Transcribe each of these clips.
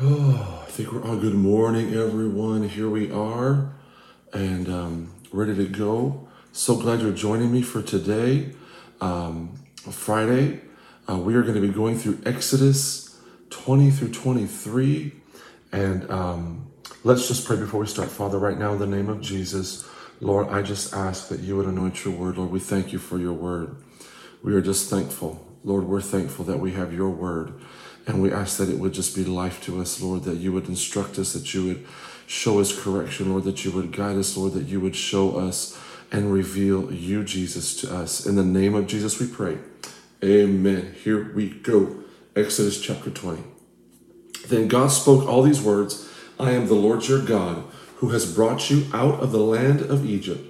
Oh, I think we're on. Good morning, everyone. Here we are and um, ready to go. So glad you're joining me for today, um, Friday. Uh, we are going to be going through Exodus 20 through 23. And um, let's just pray before we start. Father, right now, in the name of Jesus, Lord, I just ask that you would anoint your word. Lord, we thank you for your word. We are just thankful. Lord, we're thankful that we have your word. And we ask that it would just be life to us, Lord, that you would instruct us, that you would show us correction, Lord, that you would guide us, Lord, that you would show us and reveal you, Jesus, to us. In the name of Jesus, we pray. Amen. Here we go. Exodus chapter 20. Then God spoke all these words I am the Lord your God, who has brought you out of the land of Egypt,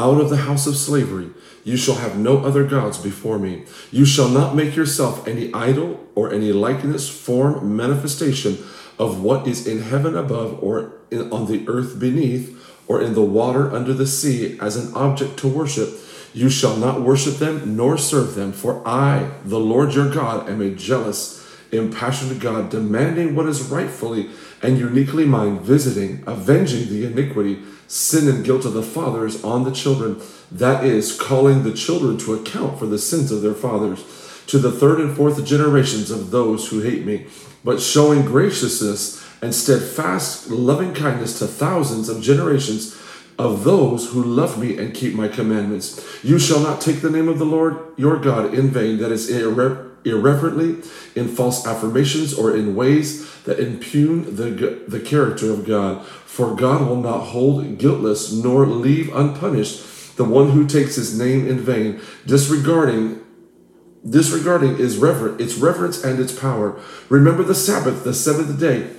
out of the house of slavery. You shall have no other gods before me. You shall not make yourself any idol or any likeness, form, manifestation of what is in heaven above or in, on the earth beneath or in the water under the sea as an object to worship. You shall not worship them nor serve them, for I, the Lord your God, am a jealous, impassioned God, demanding what is rightfully and uniquely mine, visiting, avenging the iniquity, sin, and guilt of the fathers on the children. That is, calling the children to account for the sins of their fathers, to the third and fourth generations of those who hate me, but showing graciousness and steadfast loving kindness to thousands of generations of those who love me and keep my commandments. You shall not take the name of the Lord your God in vain, that is irre- irreverently, in false affirmations, or in ways that impugn the, the character of God. For God will not hold guiltless nor leave unpunished the one who takes his name in vain, disregarding disregarding is reverent its reverence and its power. Remember the Sabbath, the seventh day,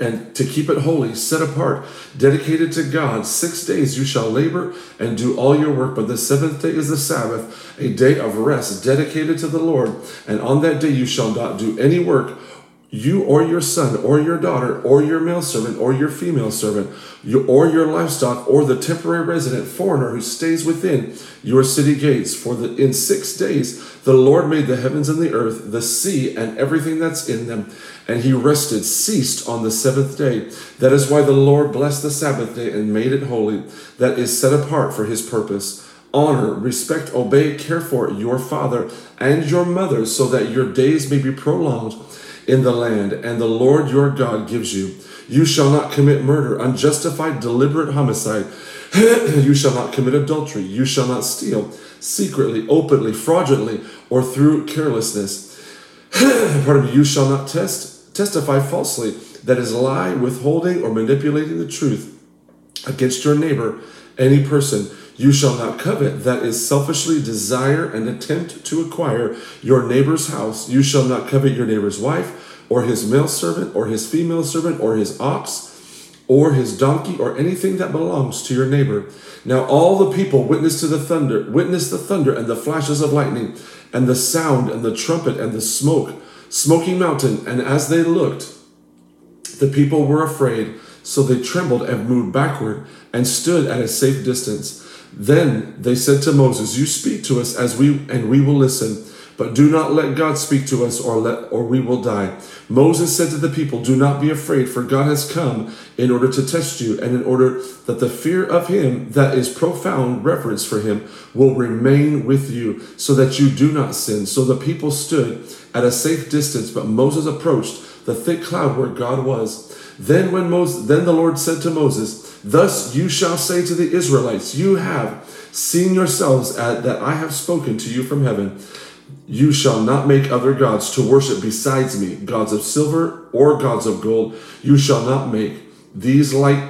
and to keep it holy, set apart, dedicated to God. Six days you shall labor and do all your work, but the seventh day is the Sabbath, a day of rest dedicated to the Lord. And on that day you shall not do any work you or your son or your daughter or your male servant or your female servant or your livestock or the temporary resident foreigner who stays within your city gates for the in 6 days the Lord made the heavens and the earth the sea and everything that's in them and he rested ceased on the seventh day that is why the Lord blessed the sabbath day and made it holy that is set apart for his purpose honor, respect, obey, care for your father and your mother, so that your days may be prolonged in the land, and the Lord your God gives you. You shall not commit murder, unjustified, deliberate homicide. you shall not commit adultery. You shall not steal, secretly, openly, fraudulently, or through carelessness. Pardon me. You shall not test, testify falsely. That is lie, withholding, or manipulating the truth against your neighbor, any person. You shall not covet, that is, selfishly desire and attempt to acquire your neighbor's house. You shall not covet your neighbor's wife, or his male servant, or his female servant, or his ox, or his donkey, or anything that belongs to your neighbor. Now all the people witness to the thunder, witness the thunder and the flashes of lightning, and the sound and the trumpet and the smoke, smoking mountain. And as they looked, the people were afraid, so they trembled and moved backward and stood at a safe distance. Then they said to Moses, You speak to us as we and we will listen, but do not let God speak to us or let or we will die. Moses said to the people, Do not be afraid, for God has come in order to test you, and in order that the fear of him that is profound reverence for him will remain with you, so that you do not sin. So the people stood at a safe distance, but Moses approached the thick cloud where God was. Then when Moses then the Lord said to Moses, Thus you shall say to the Israelites, You have seen yourselves at, that I have spoken to you from heaven. You shall not make other gods to worship besides me, gods of silver or gods of gold. You shall not make these like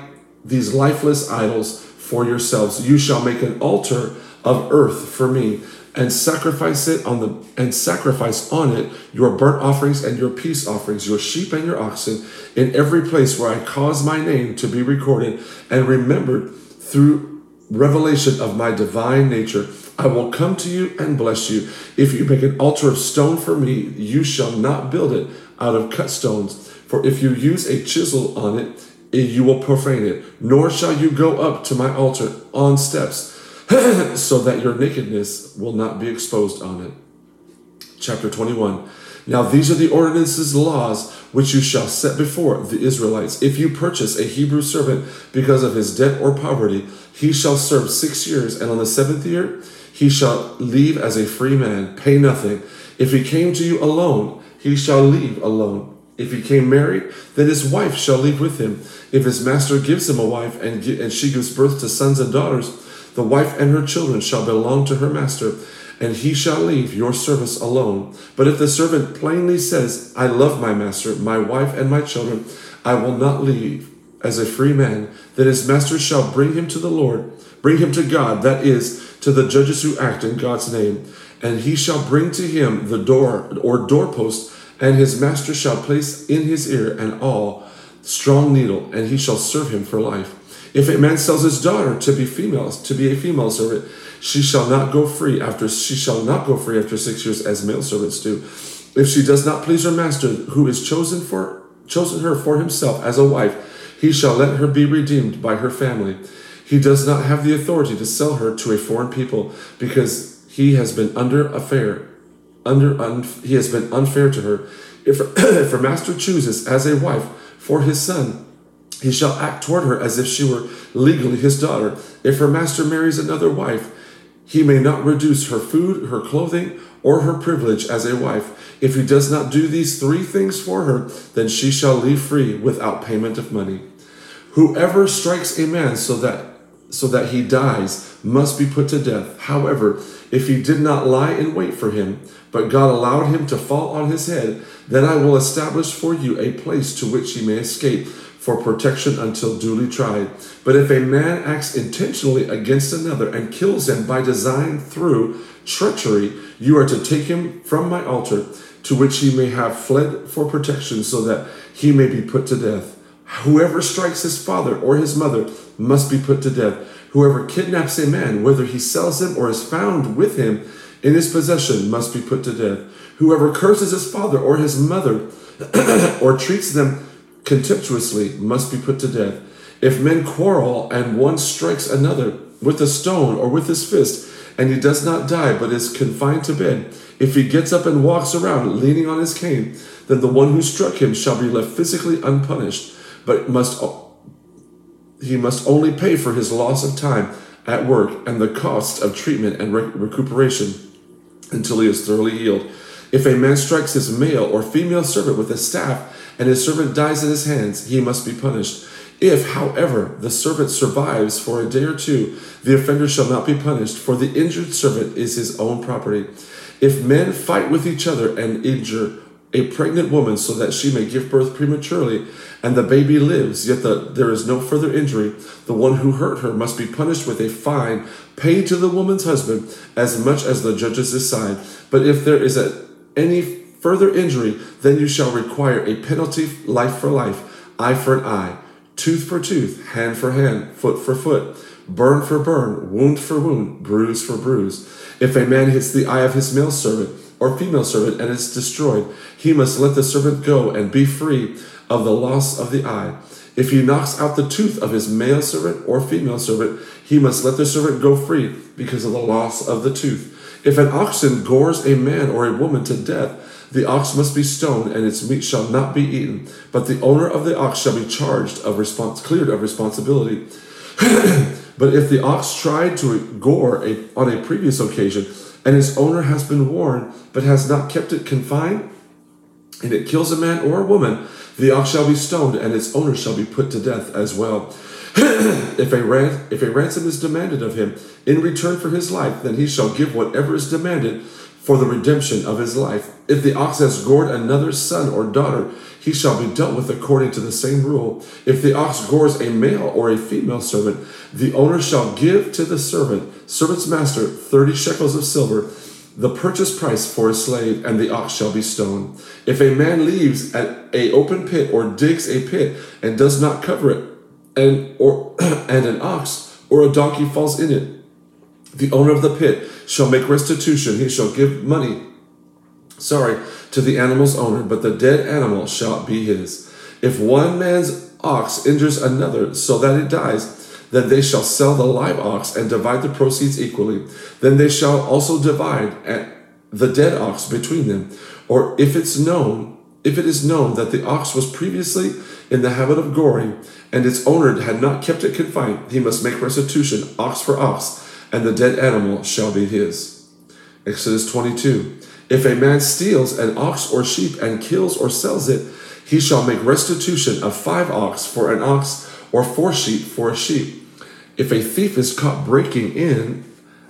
these lifeless idols for yourselves. You shall make an altar of earth for me and sacrifice it on the and sacrifice on it your burnt offerings and your peace offerings your sheep and your oxen in every place where i cause my name to be recorded and remembered through revelation of my divine nature i will come to you and bless you if you make an altar of stone for me you shall not build it out of cut stones for if you use a chisel on it eh, you will profane it nor shall you go up to my altar on steps so that your nakedness will not be exposed on it. Chapter 21. Now these are the ordinances, laws, which you shall set before the Israelites. If you purchase a Hebrew servant because of his debt or poverty, he shall serve six years, and on the seventh year he shall leave as a free man, pay nothing. If he came to you alone, he shall leave alone. If he came married, then his wife shall leave with him. If his master gives him a wife and, and she gives birth to sons and daughters, the wife and her children shall belong to her master and he shall leave your service alone. But if the servant plainly says, I love my master, my wife, and my children, I will not leave as a free man, then his master shall bring him to the Lord, bring him to God, that is, to the judges who act in God's name. And he shall bring to him the door or doorpost, and his master shall place in his ear an awl, strong needle, and he shall serve him for life. If a man sells his daughter to be females, to be a female servant, she shall not go free after she shall not go free after six years as male servants do. If she does not please her master, who is chosen for chosen her for himself as a wife, he shall let her be redeemed by her family. He does not have the authority to sell her to a foreign people because he has been under affair, under un, he has been unfair to her. If, if her master chooses as a wife for his son, he shall act toward her as if she were legally his daughter. If her master marries another wife, he may not reduce her food, her clothing, or her privilege as a wife. If he does not do these three things for her, then she shall leave free without payment of money. Whoever strikes a man so that so that he dies must be put to death. However, if he did not lie in wait for him, but God allowed him to fall on his head, then I will establish for you a place to which he may escape for protection until duly tried. But if a man acts intentionally against another and kills him by design through treachery, you are to take him from my altar, to which he may have fled for protection, so that he may be put to death. Whoever strikes his father or his mother must be put to death. Whoever kidnaps a man, whether he sells him or is found with him in his possession, must be put to death. Whoever curses his father or his mother, or treats them contemptuously must be put to death. If men quarrel and one strikes another with a stone or with his fist, and he does not die but is confined to bed, if he gets up and walks around leaning on his cane, then the one who struck him shall be left physically unpunished, but must he must only pay for his loss of time at work and the cost of treatment and recuperation until he is thoroughly healed. If a man strikes his male or female servant with a staff, and his servant dies at his hands, he must be punished. If, however, the servant survives for a day or two, the offender shall not be punished, for the injured servant is his own property. If men fight with each other and injure a pregnant woman so that she may give birth prematurely, and the baby lives, yet the, there is no further injury, the one who hurt her must be punished with a fine paid to the woman's husband as much as the judges decide. But if there is a, any further injury, then you shall require a penalty life for life, eye for an eye, tooth for tooth, hand for hand, foot for foot, burn for burn, wound for wound, bruise for bruise. If a man hits the eye of his male servant or female servant and is destroyed, he must let the servant go and be free of the loss of the eye. If he knocks out the tooth of his male servant or female servant, he must let the servant go free because of the loss of the tooth. If an oxen gores a man or a woman to death, the ox must be stoned, and its meat shall not be eaten. But the owner of the ox shall be charged of response, cleared of responsibility. but if the ox tried to gore a, on a previous occasion, and its owner has been warned, but has not kept it confined, and it kills a man or a woman, the ox shall be stoned, and its owner shall be put to death as well. if, a ran- if a ransom is demanded of him in return for his life, then he shall give whatever is demanded for the redemption of his life. If the ox has gored another son or daughter, he shall be dealt with according to the same rule. If the ox gores a male or a female servant, the owner shall give to the servant, servant's master, 30 shekels of silver, the purchase price for a slave, and the ox shall be stoned. If a man leaves at a open pit or digs a pit and does not cover it, and or and an ox or a donkey falls in it, the owner of the pit shall make restitution. He shall give money, sorry, to the animal's owner, but the dead animal shall be his. If one man's ox injures another so that it dies, then they shall sell the live ox and divide the proceeds equally. Then they shall also divide the dead ox between them, or if it's known, if it is known that the ox was previously in the habit of goring, and its owner had not kept it confined, he must make restitution, ox for ox, and the dead animal shall be his. Exodus 22. If a man steals an ox or sheep and kills or sells it, he shall make restitution of five ox for an ox or four sheep for a sheep. If a thief is caught breaking in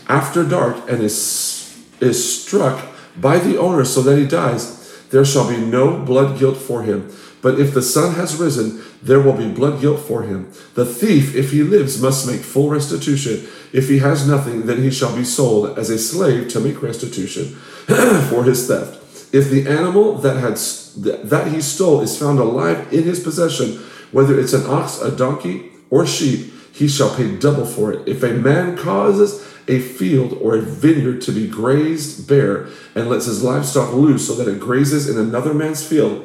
after dark and is, is struck by the owner so that he dies, there shall be no blood guilt for him. But if the sun has risen, there will be blood guilt for him. The thief, if he lives, must make full restitution. If he has nothing, then he shall be sold as a slave to make restitution for his theft. If the animal that had that he stole is found alive in his possession, whether it's an ox, a donkey, or sheep, he shall pay double for it. If a man causes a field or a vineyard to be grazed bare and lets his livestock loose so that it grazes in another man's field,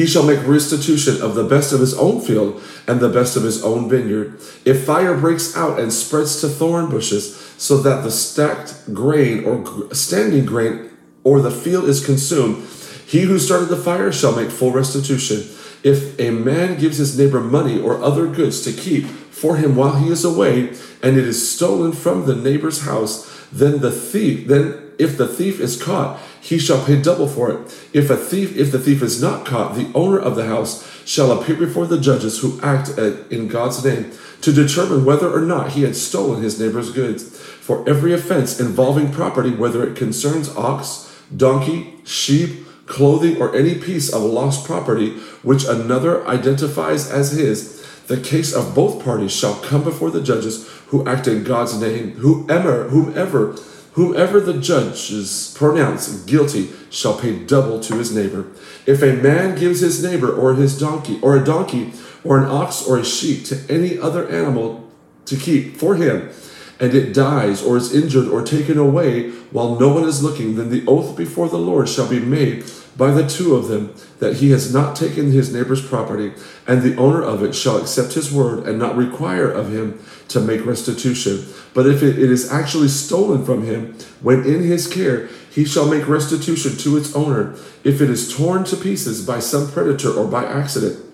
he shall make restitution of the best of his own field and the best of his own vineyard. If fire breaks out and spreads to thorn bushes, so that the stacked grain or standing grain or the field is consumed, he who started the fire shall make full restitution. If a man gives his neighbor money or other goods to keep for him while he is away, and it is stolen from the neighbor's house, then the thief, then if the thief is caught, he shall pay double for it. If a thief, if the thief is not caught, the owner of the house shall appear before the judges who act in God's name to determine whether or not he had stolen his neighbor's goods. For every offense involving property, whether it concerns ox, donkey, sheep, clothing, or any piece of lost property which another identifies as his, the case of both parties shall come before the judges who act in God's name. Whomever, whomever, whomever the judge judges pronounce guilty shall pay double to his neighbor. If a man gives his neighbor or his donkey or a donkey or an ox or a sheep to any other animal to keep for him, and it dies or is injured or taken away while no one is looking, then the oath before the Lord shall be made by the two of them that he has not taken his neighbor's property, and the owner of it shall accept his word and not require of him to make restitution. But if it, is actually stolen from him, when in his care, he shall make restitution to its owner. If it is torn to pieces by some predator or by accident,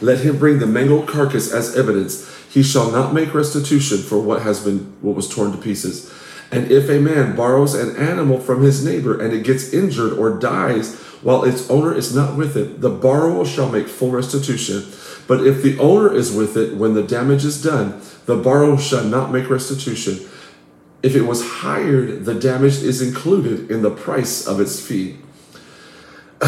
let him bring the mangled carcass as evidence. He shall not make restitution for what has been what was torn to pieces. And if a man borrows an animal from his neighbor and it gets injured or dies while its owner is not with it, the borrower shall make full restitution. But if the owner is with it when the damage is done, the borrower shall not make restitution. If it was hired, the damage is included in the price of its fee.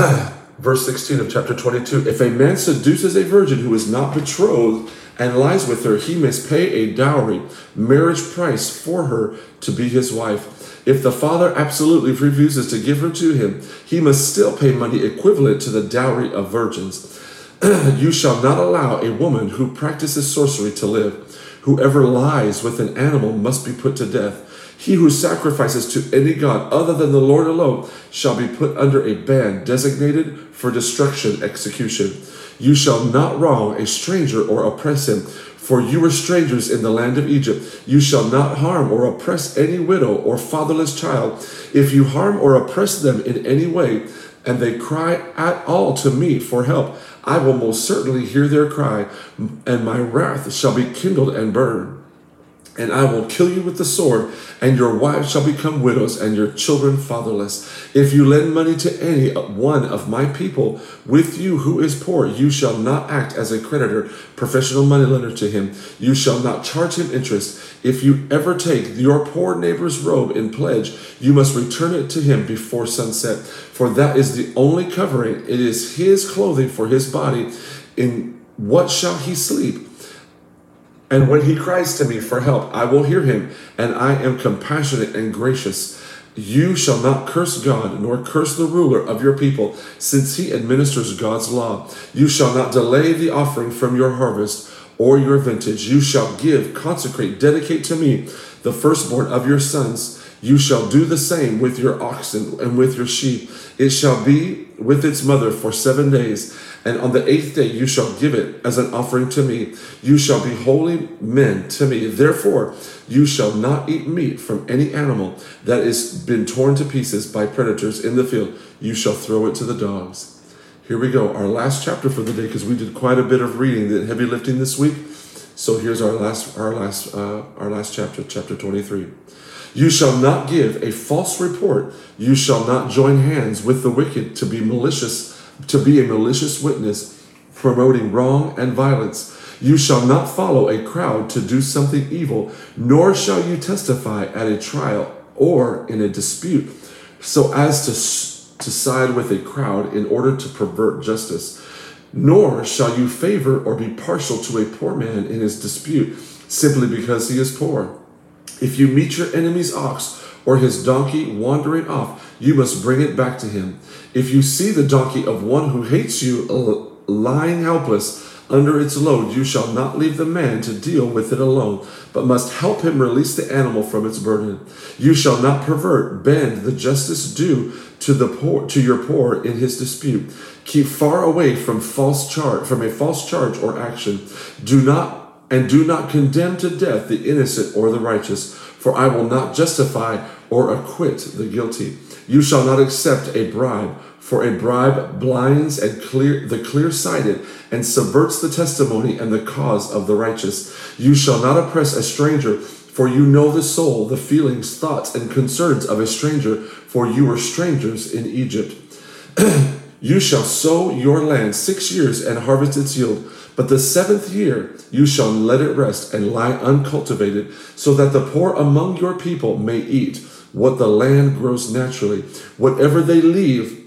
Verse 16 of chapter 22 If a man seduces a virgin who is not betrothed, and lies with her, he must pay a dowry, marriage price for her to be his wife. If the father absolutely refuses to give her to him, he must still pay money equivalent to the dowry of virgins. you shall not allow a woman who practices sorcery to live. Whoever lies with an animal must be put to death. He who sacrifices to any god other than the Lord alone shall be put under a ban designated for destruction execution. You shall not wrong a stranger or oppress him, for you were strangers in the land of Egypt. You shall not harm or oppress any widow or fatherless child. If you harm or oppress them in any way, and they cry at all to me for help, I will most certainly hear their cry, and my wrath shall be kindled and burned and I will kill you with the sword, and your wives shall become widows, and your children fatherless. If you lend money to any one of my people with you who is poor, you shall not act as a creditor, professional moneylender to him. You shall not charge him interest. If you ever take your poor neighbor's robe in pledge, you must return it to him before sunset, for that is the only covering. It is his clothing for his body. In what shall he sleep? And when he cries to me for help, I will hear him, and I am compassionate and gracious. You shall not curse God, nor curse the ruler of your people, since he administers God's law. You shall not delay the offering from your harvest or your vintage. You shall give, consecrate, dedicate to me the firstborn of your sons You shall do the same with your oxen and with your sheep. It shall be with its mother for seven days, and on the eighth day you shall give it as an offering to me. You shall be holy men to me. Therefore, you shall not eat meat from any animal that has been torn to pieces by predators in the field. You shall throw it to the dogs. Here we go, our last chapter for the day, because we did quite a bit of reading, the heavy lifting this week. So here's our last, our last, uh, our last chapter, chapter 23. You shall not give a false report. You shall not join hands with the wicked to be malicious, to be a malicious witness, promoting wrong and violence. You shall not follow a crowd to do something evil, nor shall you testify at a trial or in a dispute, so as to, to side with a crowd in order to pervert justice. Nor shall you favor or be partial to a poor man in his dispute, simply because he is poor. If you meet your enemy's ox or his donkey wandering off, you must bring it back to him. If you see the donkey of one who hates you uh, lying helpless under its load, you shall not leave the man to deal with it alone, but must help him release the animal from its burden. You shall not pervert, bend the justice due to the poor to your poor in his dispute. Keep far away from false charge from a false charge or action. Do not and do not condemn to death the innocent or the righteous, for I will not justify or acquit the guilty. You shall not accept a bribe, for a bribe blinds and clear the clear-sighted and subverts the testimony and the cause of the righteous. You shall not oppress a stranger, for you know the soul, the feelings, thoughts, and concerns of a stranger, for you were strangers in Egypt. you shall sow your land six years and harvest its yield. But the seventh year you shall let it rest and lie uncultivated, so that the poor among your people may eat what the land grows naturally. Whatever they leave,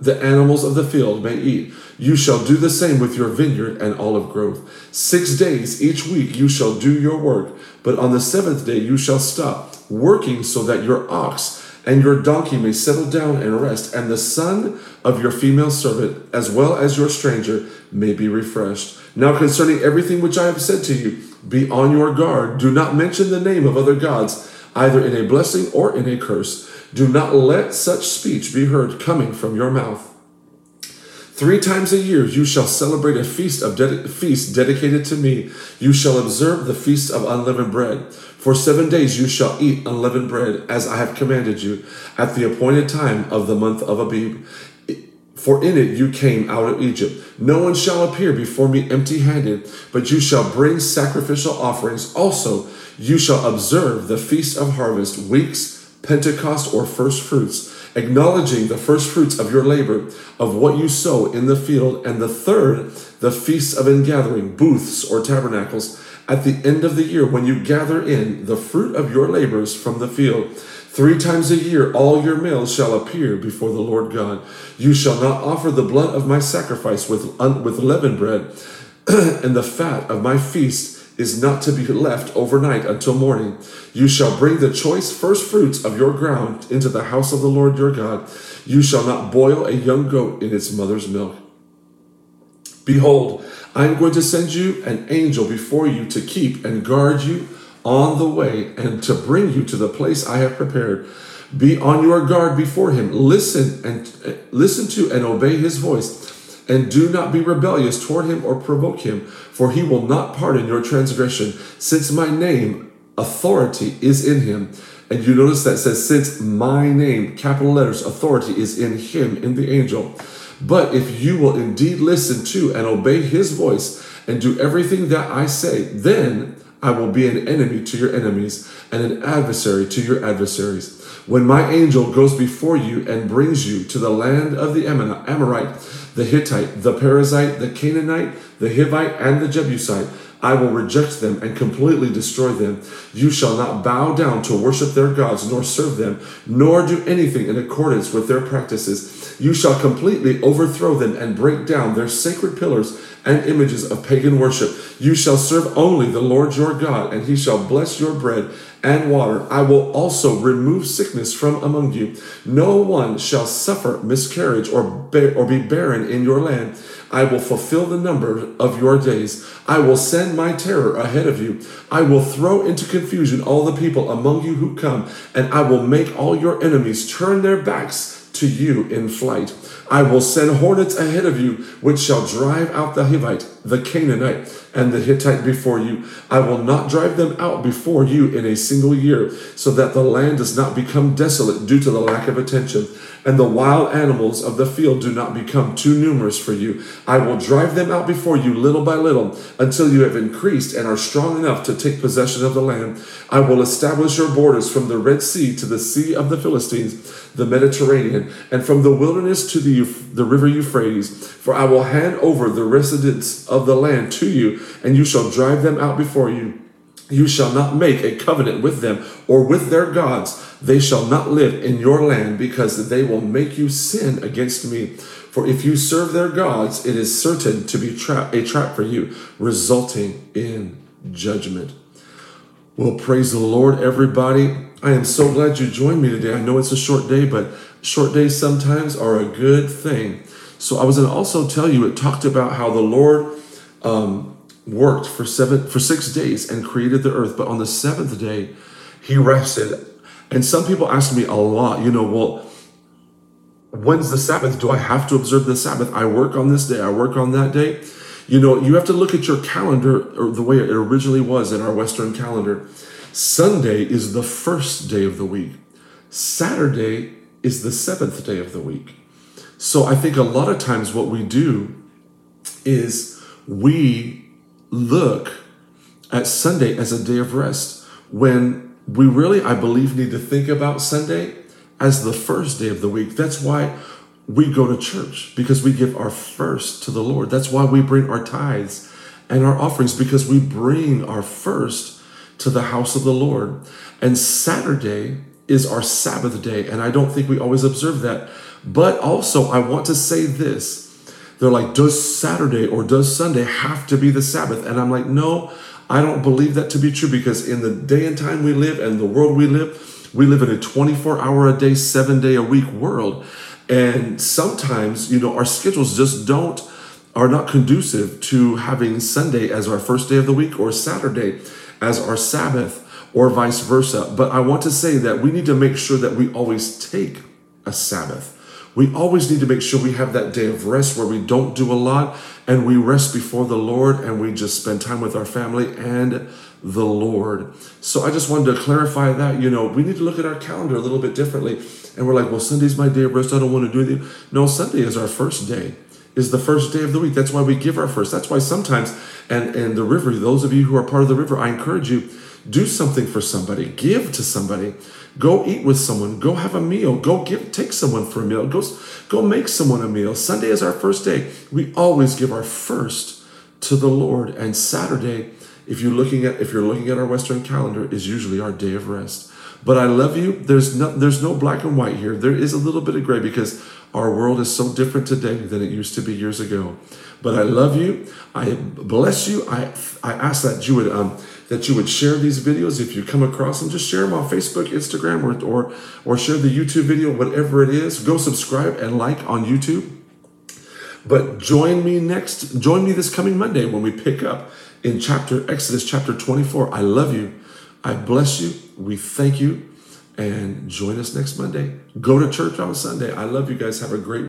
the animals of the field may eat. You shall do the same with your vineyard and olive grove. Six days each week you shall do your work, but on the seventh day you shall stop working so that your ox and your donkey may settle down and rest, and the son of your female servant, as well as your stranger, may be refreshed. Now, concerning everything which I have said to you, be on your guard. Do not mention the name of other gods, either in a blessing or in a curse. Do not let such speech be heard coming from your mouth. Three times a year you shall celebrate a feast of feast dedicated to me. You shall observe the feast of unleavened bread. For seven days you shall eat unleavened bread, as I have commanded you, at the appointed time of the month of Abib. For in it you came out of Egypt. No one shall appear before me empty handed, but you shall bring sacrificial offerings. Also, you shall observe the feast of harvest, weeks, Pentecost, or first fruits acknowledging the first fruits of your labor, of what you sow in the field, and the third, the feasts of ingathering, booths or tabernacles, at the end of the year when you gather in the fruit of your labors from the field. Three times a year all your males shall appear before the Lord God. You shall not offer the blood of my sacrifice with, un- with leavened bread, and the fat of my feast is not to be left overnight until morning. You shall bring the choice first fruits of your ground into the house of the Lord your God. You shall not boil a young goat in its mother's milk. Behold, I am going to send you an angel before you to keep and guard you on the way and to bring you to the place I have prepared. Be on your guard before him. Listen and uh, listen to and obey his voice and do not be rebellious toward him or provoke him, for he will not pardon your transgression, since my name, authority, is in him. And you notice that says, since my name, capital letters, authority is in him, in the angel. But if you will indeed listen to and obey his voice and do everything that I say, then I will be an enemy to your enemies and an adversary to your adversaries. When my angel goes before you and brings you to the land of the Amorite, the Hittite, the Perizzite, the Canaanite, the Hivite, and the Jebusite, I will reject them and completely destroy them. You shall not bow down to worship their gods, nor serve them, nor do anything in accordance with their practices. You shall completely overthrow them and break down their sacred pillars and images of pagan worship. You shall serve only the Lord your God, and he shall bless your bread and water. I will also remove sickness from among you. No one shall suffer miscarriage or, be barren in your land. I will fulfill the number of your days. I will send my terror ahead of you. I will throw into confusion all the people among you who come, and I will make all your enemies turn their backs to you in flight. I will send hornets ahead of you, which shall drive out the Hivite, the Canaanite, and the Hittite before you. I will not drive them out before you in a single year, so that the land does not become desolate due to the lack of attention and the wild animals of the field do not become too numerous for you. I will drive them out before you little by little until you have increased and are strong enough to take possession of the land. I will establish your borders from the Red Sea to the Sea of the Philistines, the Mediterranean, and from the wilderness to the, the river Euphrates. For I will hand over the residents of the land to you, and you shall drive them out before you. You shall not make a covenant with them or with their gods. They shall not live in your land because they will make you sin against me. For if you serve their gods, it is certain to be tra- a trap for you, resulting in judgment. Well, praise the Lord, everybody. I am so glad you joined me today. I know it's a short day, but short days sometimes are a good thing. So I was going to also tell you, it talked about how the Lord um, worked for seven for six days and created the earth, but on the seventh day he rested. And some people ask me a lot, you know, well, when's the Sabbath? Do I have to observe the Sabbath? I work on this day, I work on that day. You know, you have to look at your calendar or the way it originally was in our Western calendar. Sunday is the first day of the week. Saturday is the seventh day of the week. So I think a lot of times what we do is we look at Sunday as a day of rest when we really, I believe, need to think about Sunday as the first day of the week. That's why we go to church because we give our first to the Lord. That's why we bring our tithes and our offerings because we bring our first to the house of the Lord. And Saturday is our Sabbath day. And I don't think we always observe that. But also, I want to say this they're like, does Saturday or does Sunday have to be the Sabbath? And I'm like, no, I don't believe that to be true because in the day and time we live and the world we live, we live in a 24 hour a day, seven day a week world. And sometimes, you know, our schedules just don't, are not conducive to having Sunday as our first day of the week or Saturday as our Sabbath or vice versa. But I want to say that we need to make sure that we always take a Sabbath we always need to make sure we have that day of rest where we don't do a lot and we rest before the Lord and we just spend time with our family and the Lord. So I just wanted to clarify that. You know, we need to look at our calendar a little bit differently. And we're like, well, Sunday's my day of rest. I don't want to do anything. No, Sunday is our first day, is the first day of the week. That's why we give our first. That's why sometimes, and, and the river, those of you who are part of the river, I encourage you, do something for somebody, give to somebody. Go eat with someone. Go have a meal. Go give take someone for a meal. Go go make someone a meal. Sunday is our first day. We always give our first to the Lord. And Saturday, if you're looking at if you're looking at our Western calendar, is usually our day of rest. But I love you. There's no there's no black and white here. There is a little bit of gray because our world is so different today than it used to be years ago. But I love you. I bless you. I I ask that you would um that you would share these videos if you come across them. Just share them on Facebook, Instagram, or, or, or share the YouTube video, whatever it is. Go subscribe and like on YouTube. But join me next, join me this coming Monday when we pick up in chapter Exodus chapter 24. I love you. I bless you. We thank you. And join us next Monday. Go to church on Sunday. I love you guys. Have a great